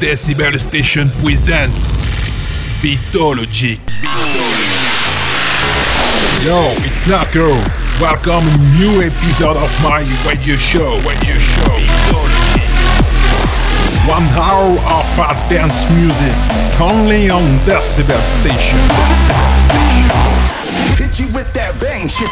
Decibel Station present Beatologiq. Yo, it's Narko. Welcome new episode of my radio show. Radio show. One hour of our dance music, only on Decibel Station. Hit you with that bang shit.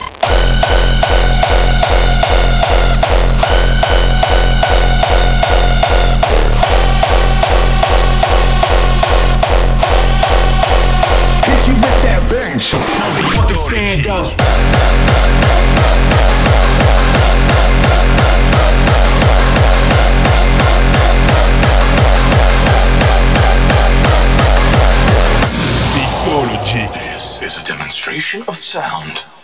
Motherfucker. This is a demonstration of. Sound.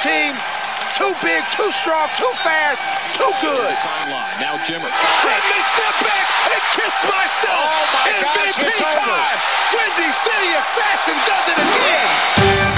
Team. Too big, too strong, too fast, too good. Timeline. Now Jimmer. Let me step back and kiss myself. Oh my gosh, MVP over. time. Windy City Assassin does it again.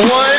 One,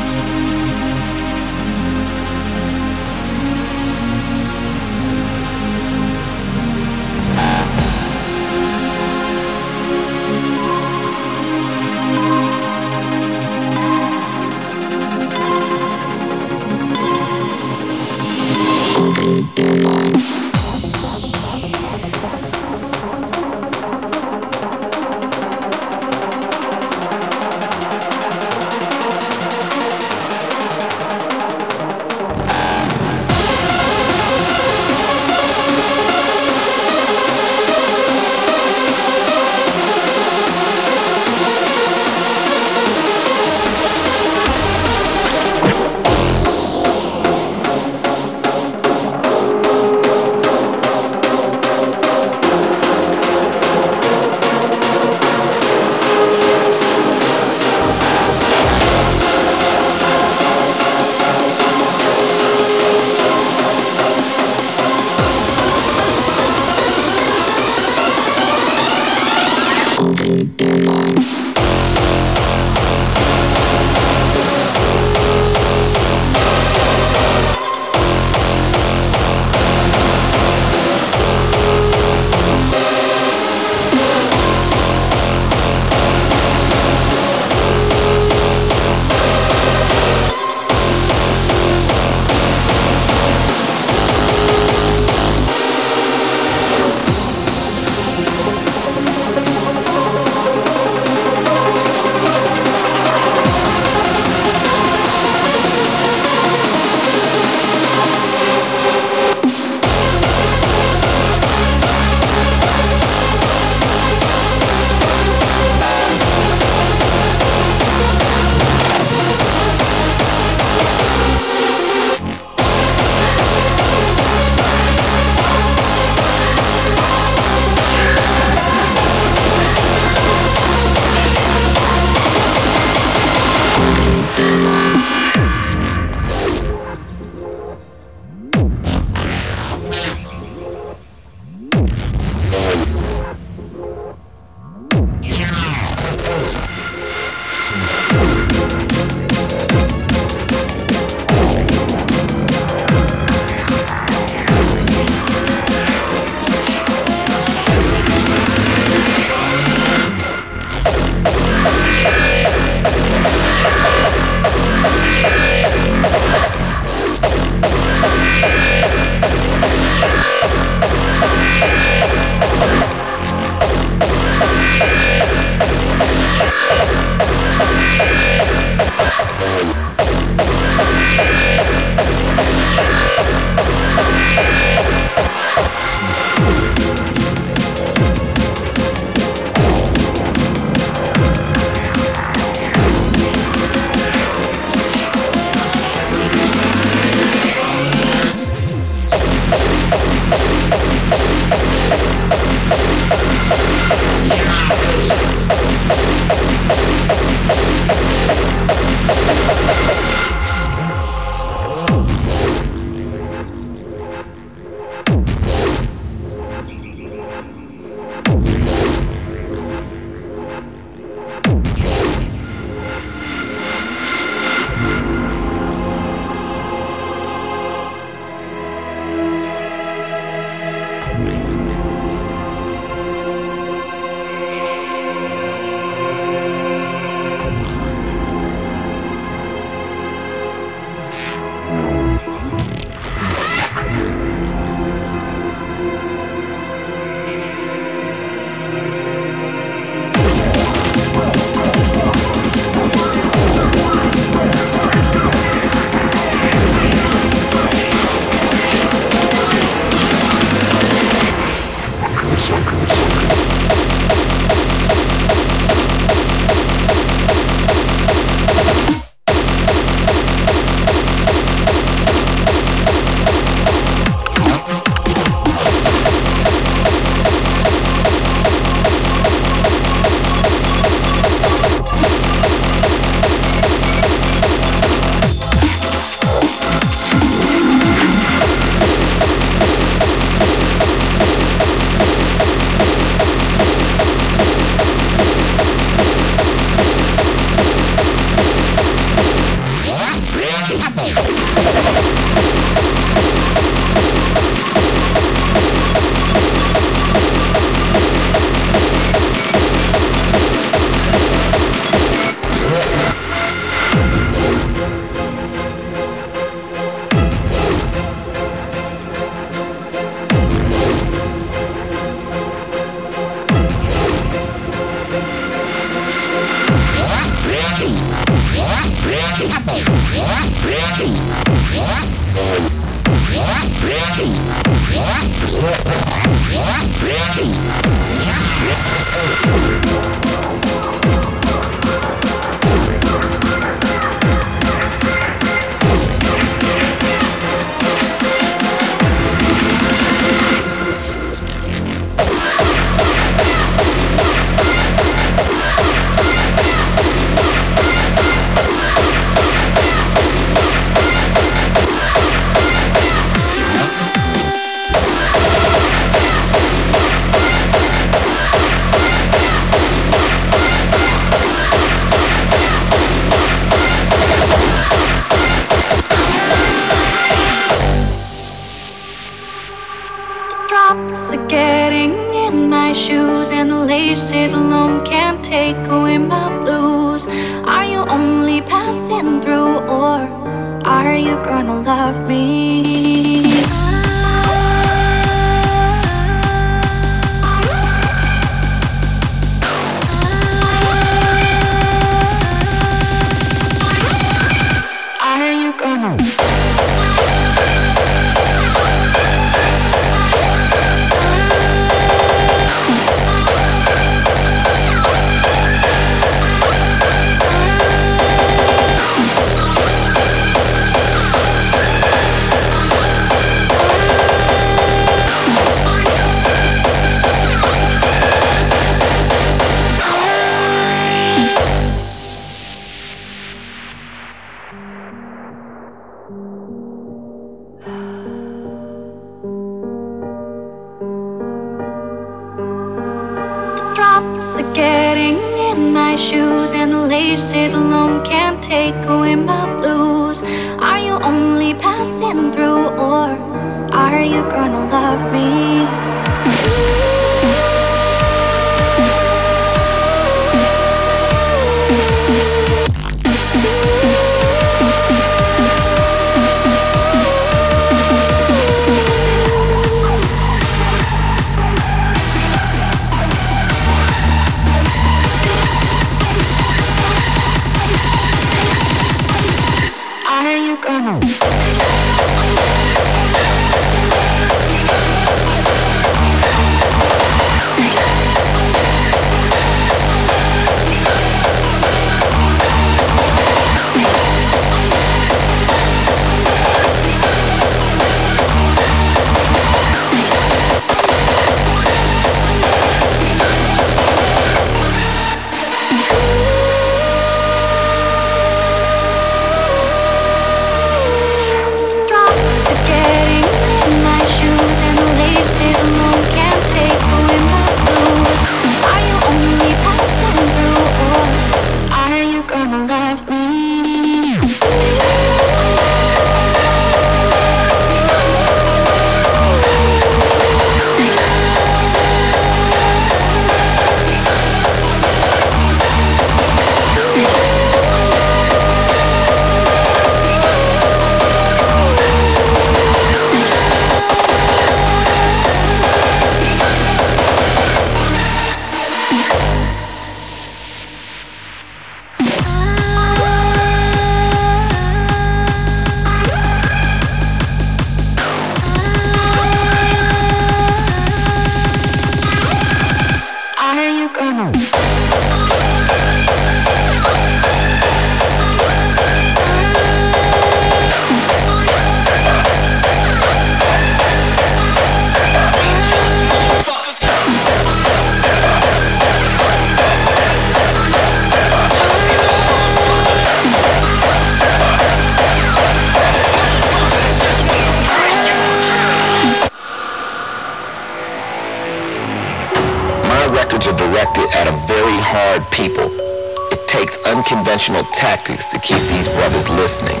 unconventional tactics to keep these brothers listening.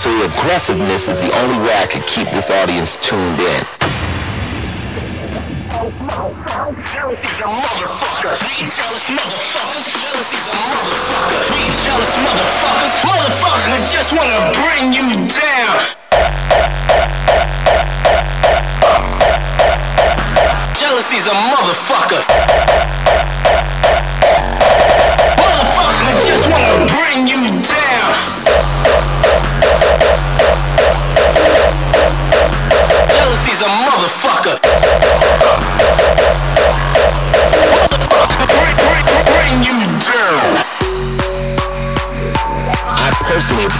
So the aggressiveness is the only way I could keep this audience tuned in. Jealousy's a motherfucker. We jealous motherfuckers. Jealousy's a motherfucker. We jealous motherfuckers. Motherfuckers just wanna bring you down. Jealousy's a motherfucker.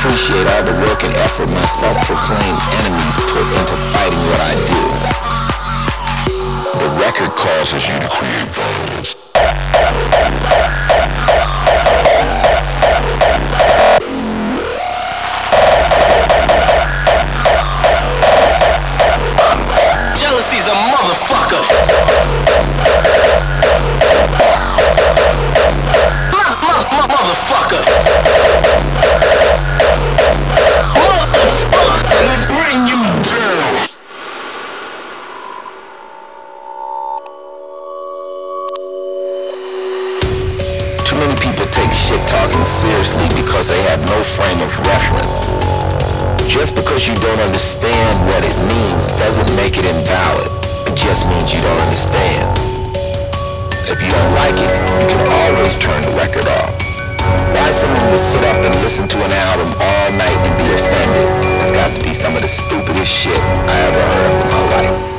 Appreciate all the work and effort my self-proclaimed enemies put into fighting what I do. The record causes you to create violence. Take shit talking seriously because they have no frame of reference. Just because you don't understand what it means doesn't make it invalid. It just means you don't understand. If you don't like it, you can always turn the record off. Why someone would sit up and listen to an album all night and be offended? It's got to be some of the stupidest shit I ever heard in my life.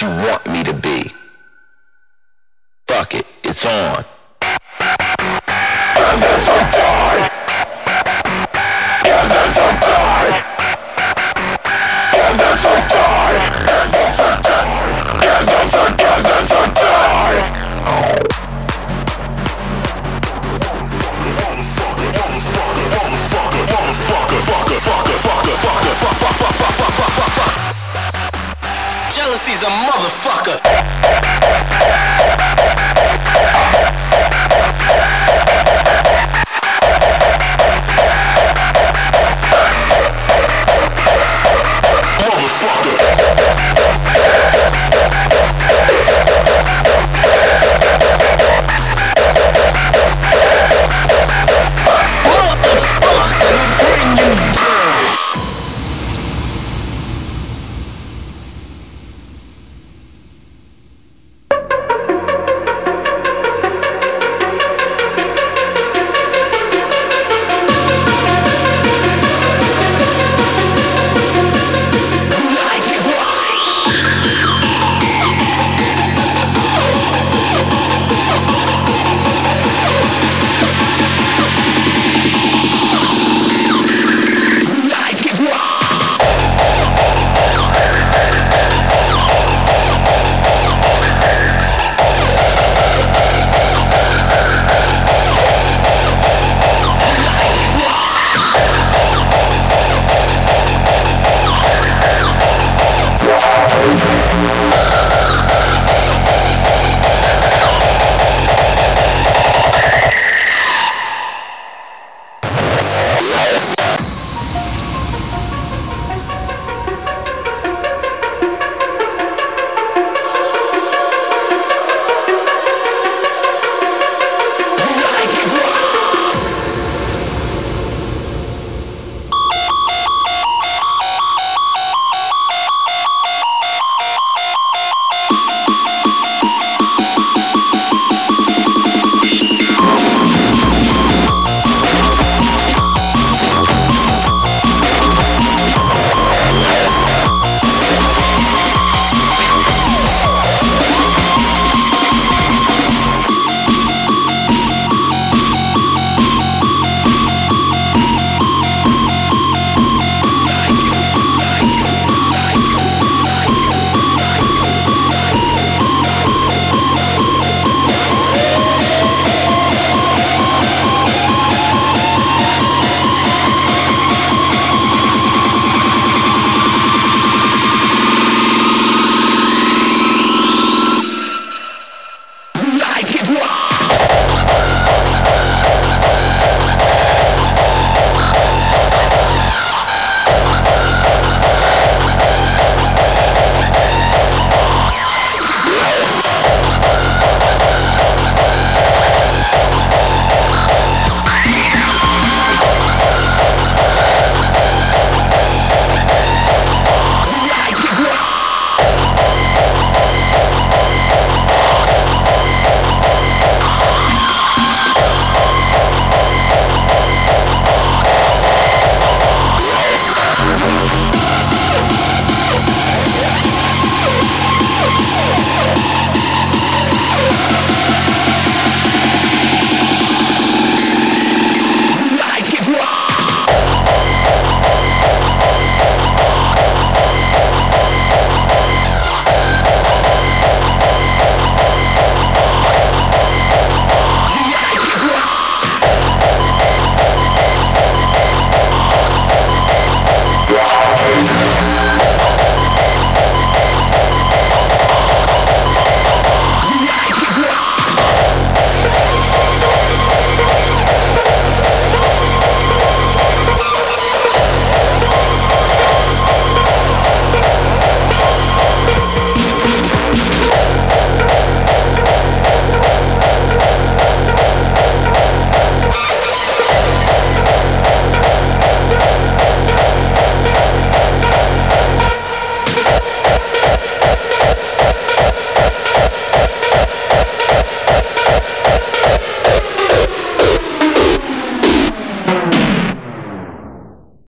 You want